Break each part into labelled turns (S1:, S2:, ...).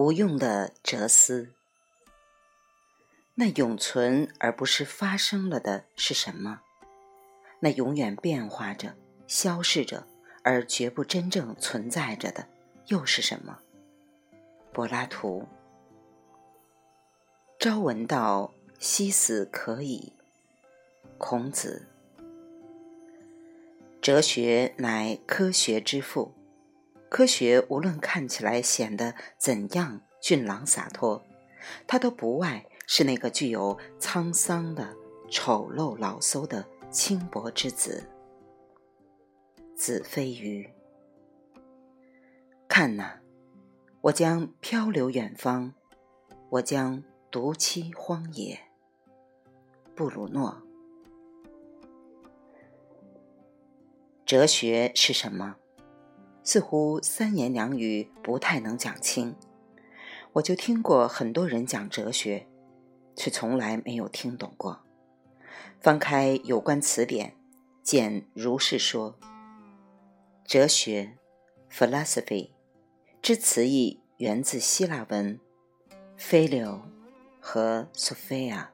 S1: 无用的哲思。那永存而不是发生了的是什么？那永远变化着、消逝着，而绝不真正存在着的又是什么？柏拉图。朝闻道，夕死可矣。孔子。哲学乃科学之父。科学无论看起来显得怎样俊朗洒脱，它都不外是那个具有沧桑的、丑陋老叟的轻薄之子。子非鱼。看呐，我将漂流远方，我将独栖荒野。布鲁诺。哲学是什么？似乎三言两语不太能讲清，我就听过很多人讲哲学，却从来没有听懂过。翻开有关词典，见如是说。哲学 （philosophy） 之词义源自希腊文 “phileo” 和 “sophia”，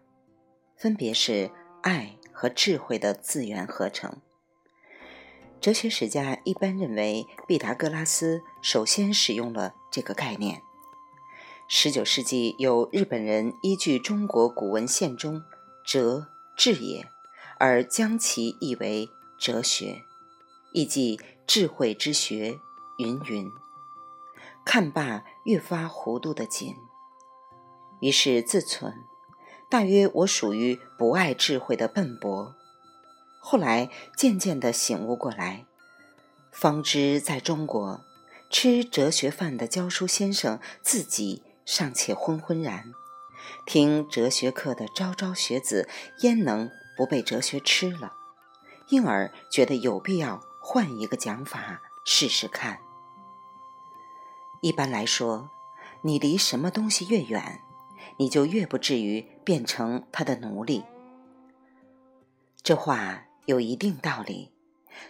S1: 分别是爱和智慧的字源合成。哲学史家一般认为，毕达哥拉斯首先使用了这个概念。十九世纪有日本人依据中国古文献中“哲”“智也”，而将其译为哲学，意即智慧之学。云云，看罢越发糊涂的紧。于是自存，大约我属于不爱智慧的笨拙。后来渐渐地醒悟过来，方知在中国吃哲学饭的教书先生自己尚且昏昏然，听哲学课的昭昭学子焉能不被哲学吃了？因而觉得有必要换一个讲法试试看。一般来说，你离什么东西越远，你就越不至于变成他的奴隶。这话。有一定道理，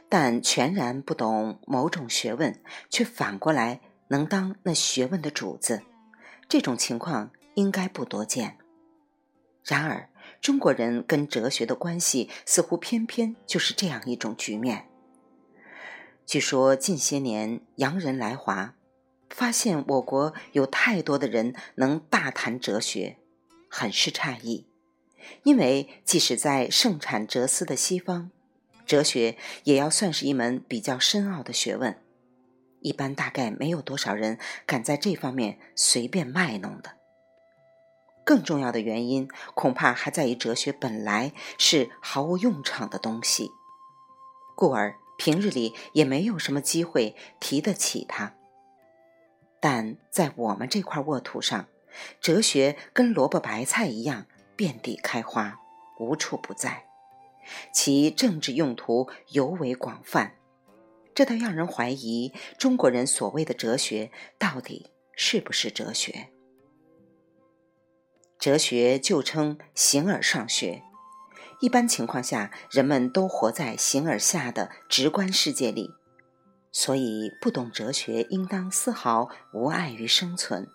S1: 但全然不懂某种学问，却反过来能当那学问的主子，这种情况应该不多见。然而，中国人跟哲学的关系似乎偏偏就是这样一种局面。据说近些年洋人来华，发现我国有太多的人能大谈哲学，很是诧异。因为即使在盛产哲思的西方，哲学也要算是一门比较深奥的学问，一般大概没有多少人敢在这方面随便卖弄的。更重要的原因，恐怕还在于哲学本来是毫无用场的东西，故而平日里也没有什么机会提得起它。但在我们这块沃土上，哲学跟萝卜白菜一样。遍地开花，无处不在，其政治用途尤为广泛，这倒让人怀疑中国人所谓的哲学到底是不是哲学。哲学就称形而上学，一般情况下，人们都活在形而下的直观世界里，所以不懂哲学，应当丝毫无碍于生存。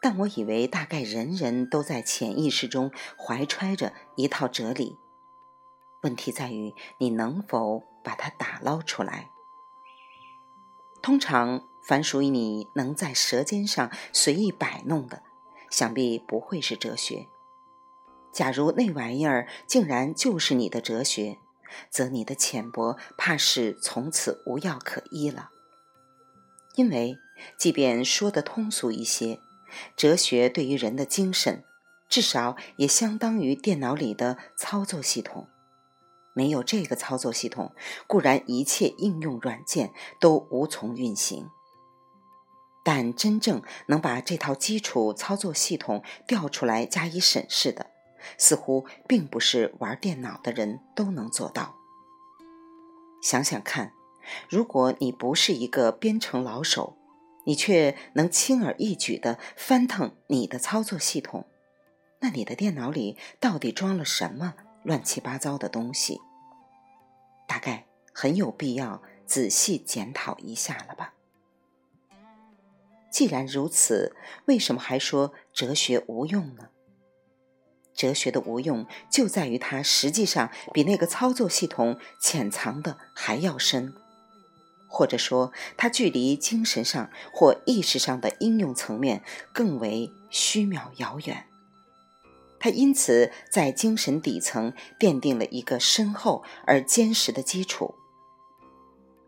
S1: 但我以为，大概人人都在潜意识中怀揣着一套哲理。问题在于，你能否把它打捞出来？通常，凡属于你能在舌尖上随意摆弄的，想必不会是哲学。假如那玩意儿竟然就是你的哲学，则你的浅薄怕是从此无药可医了。因为，即便说得通俗一些。哲学对于人的精神，至少也相当于电脑里的操作系统。没有这个操作系统，固然一切应用软件都无从运行。但真正能把这套基础操作系统调出来加以审视的，似乎并不是玩电脑的人都能做到。想想看，如果你不是一个编程老手，你却能轻而易举地翻腾你的操作系统，那你的电脑里到底装了什么乱七八糟的东西？大概很有必要仔细检讨一下了吧。既然如此，为什么还说哲学无用呢？哲学的无用就在于它实际上比那个操作系统潜藏的还要深，或者说它距离精神上或意识上的应用层面更为虚渺遥远。它因此在精神底层奠定了一个深厚而坚实的基础。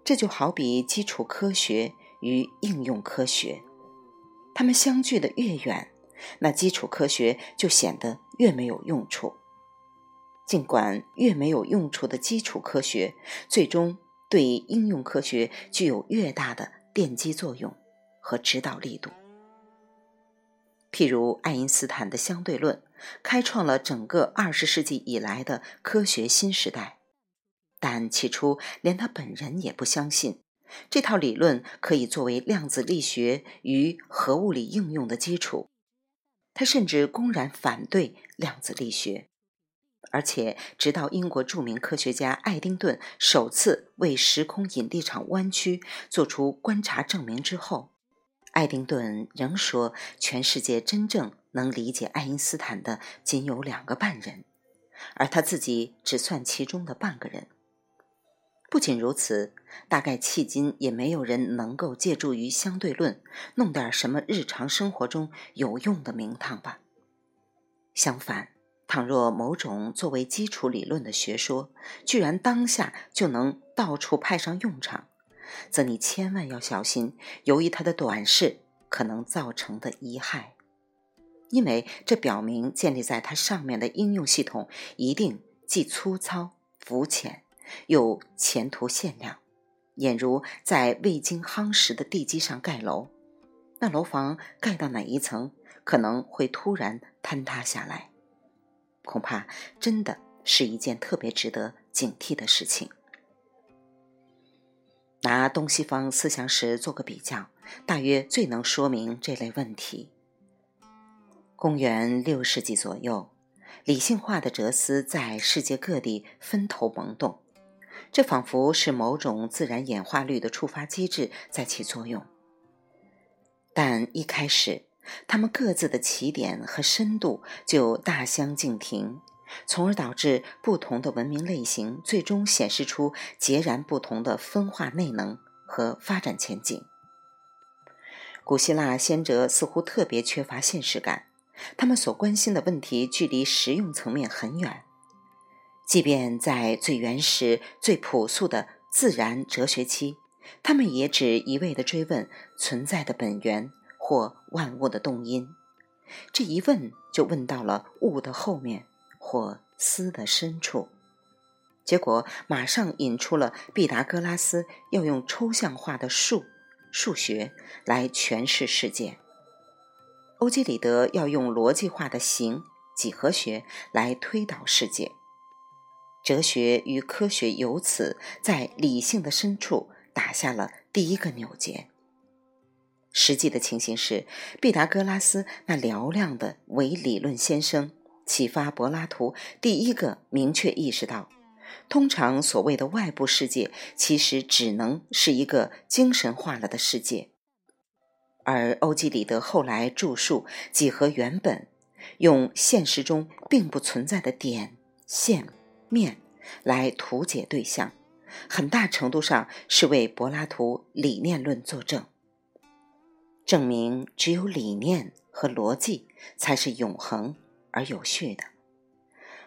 S1: 这就好比基础科学与应用科学，它们相距的越远。那基础科学就显得越没有用处。尽管越没有用处的基础科学，最终对应用科学具有越大的奠基作用和指导力度。譬如爱因斯坦的相对论，开创了整个二十世纪以来的科学新时代。但起初连他本人也不相信这套理论可以作为量子力学与核物理应用的基础。他甚至公然反对量子力学，而且直到英国著名科学家爱丁顿首次为时空引力场弯曲做出观察证明之后，爱丁顿仍说，全世界真正能理解爱因斯坦的仅有两个半人，而他自己只算其中的半个人。不仅如此，大概迄今也没有人能够借助于相对论弄点什么日常生活中有用的名堂吧。相反，倘若某种作为基础理论的学说居然当下就能到处派上用场，则你千万要小心，由于它的短视可能造成的遗害，因为这表明建立在它上面的应用系统一定既粗糙、肤浅。又前途限量，俨如在未经夯实的地基上盖楼，那楼房盖到哪一层，可能会突然坍塌下来，恐怕真的是一件特别值得警惕的事情。拿东西方思想史做个比较，大约最能说明这类问题。公元六世纪左右，理性化的哲思在世界各地分头萌动。这仿佛是某种自然演化律的触发机制在起作用，但一开始，他们各自的起点和深度就大相径庭，从而导致不同的文明类型最终显示出截然不同的分化内能和发展前景。古希腊先哲似乎特别缺乏现实感，他们所关心的问题距离实用层面很远。即便在最原始、最朴素的自然哲学期，他们也只一味地追问存在的本源或万物的动因。这一问就问到了物的后面或思的深处，结果马上引出了毕达哥拉斯要用抽象化的数数学来诠释世界，欧几里得要用逻辑化的形几何学来推导世界。哲学与科学由此在理性的深处打下了第一个纽结。实际的情形是，毕达哥拉斯那嘹亮的伪理论先生，启发柏拉图第一个明确意识到，通常所谓的外部世界，其实只能是一个精神化了的世界。而欧几里得后来著述几何原本，用现实中并不存在的点线。面来图解对象，很大程度上是为柏拉图理念论作证，证明只有理念和逻辑才是永恒而有序的。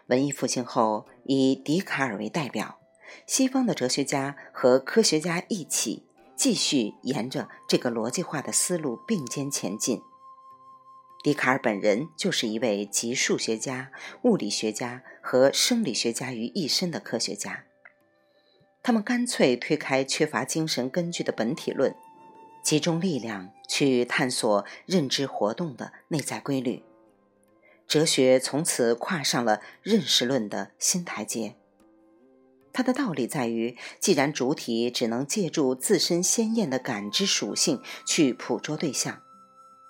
S1: 文艺复兴后，以笛卡尔为代表，西方的哲学家和科学家一起继续沿着这个逻辑化的思路并肩前进。笛卡尔本人就是一位集数学家、物理学家和生理学家于一身的科学家。他们干脆推开缺乏精神根据的本体论，集中力量去探索认知活动的内在规律。哲学从此跨上了认识论的新台阶。它的道理在于，既然主体只能借助自身鲜艳的感知属性去捕捉对象。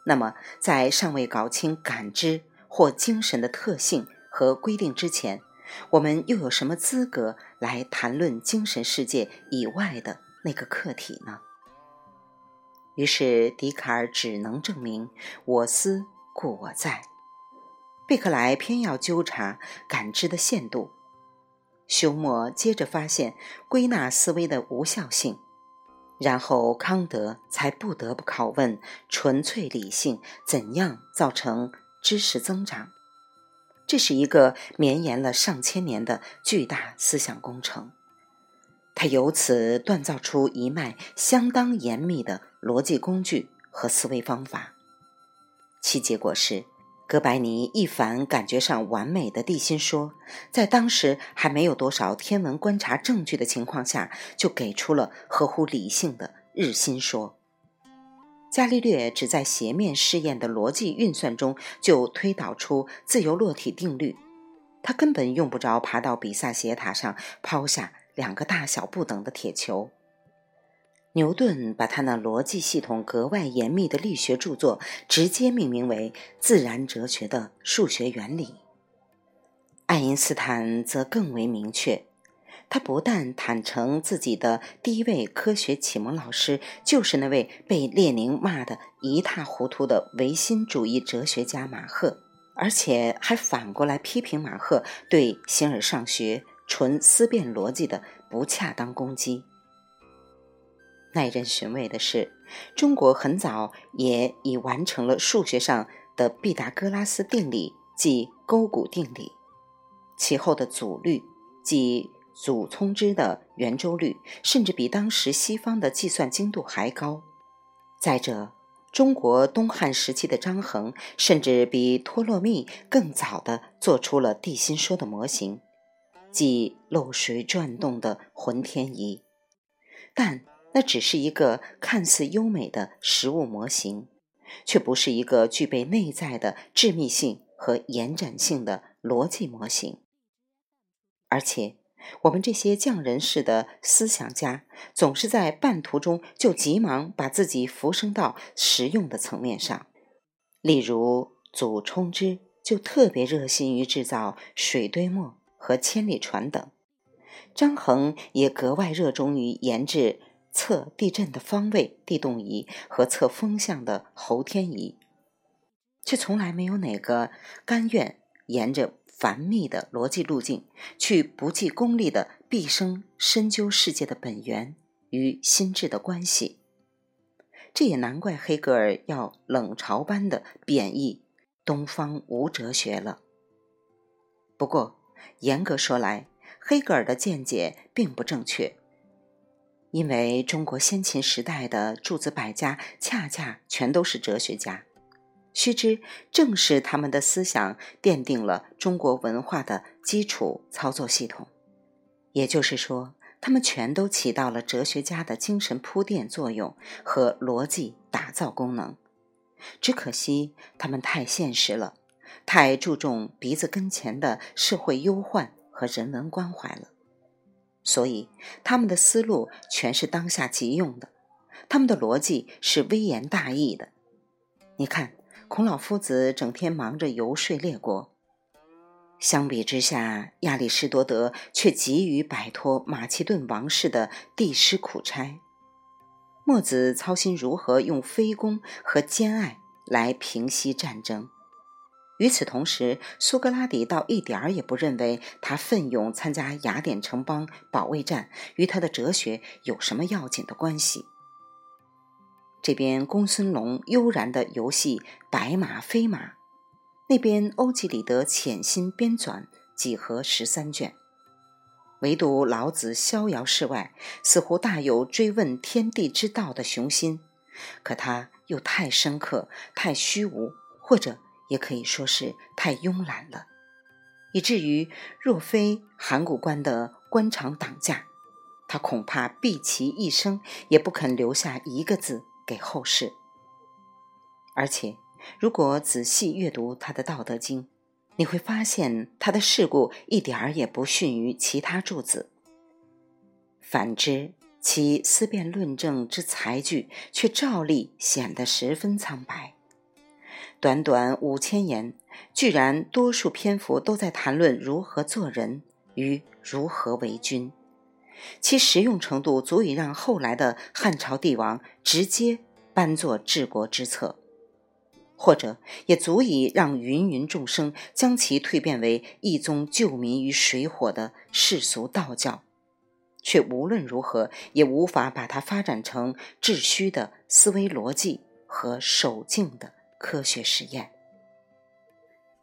S1: 那么，在尚未搞清感知或精神的特性和规定之前，我们又有什么资格来谈论精神世界以外的那个客体呢？于是笛卡尔只能证明“我思故我在”。贝克莱偏要纠察感知的限度。休谟接着发现归纳思维的无效性，然后康德才不得不拷问纯粹理性怎样造成知识增长。这是一个绵延了上千年的巨大思想工程。他由此锻造出一脉相当严密的逻辑工具和思维方法，其结果是。哥白尼一反感觉上完美的地心说，在当时还没有多少天文观察证据的情况下，就给出了合乎理性的日心说。伽利略只在斜面试验的逻辑运算中就推导出自由落体定律，他根本用不着爬到比萨斜塔上抛下两个大小不等的铁球。牛顿把他那逻辑系统格外严密的力学著作直接命名为《自然哲学的数学原理》。爱因斯坦则更为明确，他不但坦诚自己的第一位科学启蒙老师就是那位被列宁骂得一塌糊涂的唯心主义哲学家马赫，而且还反过来批评马赫对形而上学、纯思辨逻辑的不恰当攻击。耐人寻味的是，中国很早也已完成了数学上的毕达哥拉斯定理，即勾股定理。其后的祖律，即祖冲之的圆周率，甚至比当时西方的计算精度还高。再者，中国东汉时期的张衡，甚至比托勒密更早地做出了地心说的模型，即漏水转动的浑天仪。但那只是一个看似优美的实物模型，却不是一个具备内在的致密性和延展性的逻辑模型。而且，我们这些匠人式的思想家，总是在半途中就急忙把自己浮升到实用的层面上。例如，祖冲之就特别热心于制造水堆磨和千里船等；张衡也格外热衷于研制。测地震的方位地动仪和测风向的侯天仪，却从来没有哪个甘愿沿着繁密的逻辑路径去不计功利的毕生深究世界的本源与心智的关系。这也难怪黑格尔要冷嘲般的贬义东方无哲学了。不过，严格说来，黑格尔的见解并不正确。因为中国先秦时代的诸子百家恰恰全都是哲学家，须知正是他们的思想奠定了中国文化的基础操作系统。也就是说，他们全都起到了哲学家的精神铺垫作用和逻辑打造功能。只可惜他们太现实了，太注重鼻子跟前的社会忧患和人文关怀了。所以，他们的思路全是当下急用的，他们的逻辑是微言大义的。你看，孔老夫子整天忙着游说列国，相比之下，亚里士多德却急于摆脱马其顿王室的帝师苦差。墨子操心如何用非攻和兼爱来平息战争。与此同时，苏格拉底倒一点儿也不认为他奋勇参加雅典城邦保卫战与他的哲学有什么要紧的关系。这边公孙龙悠然地游戏白马飞马，那边欧几里得潜心编纂几何十三卷，唯独老子逍遥世外，似乎大有追问天地之道的雄心，可他又太深刻、太虚无，或者。也可以说是太慵懒了，以至于若非函谷关的官场党架，他恐怕毕其一生也不肯留下一个字给后世。而且，如果仔细阅读他的《道德经》，你会发现他的事故一点儿也不逊于其他柱子。反之，其思辨论证之才具却照例显得十分苍白。短短五千言，居然多数篇幅都在谈论如何做人与如何为君，其实用程度足以让后来的汉朝帝王直接搬作治国之策，或者也足以让芸芸众生将其蜕变为一宗救民于水火的世俗道教，却无论如何也无法把它发展成秩虚的思维逻辑和守静的科学实验。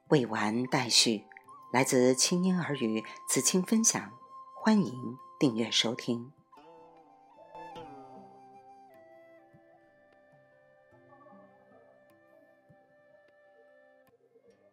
S1: 未完待续，来自清音耳语子清分享，欢迎订阅收听。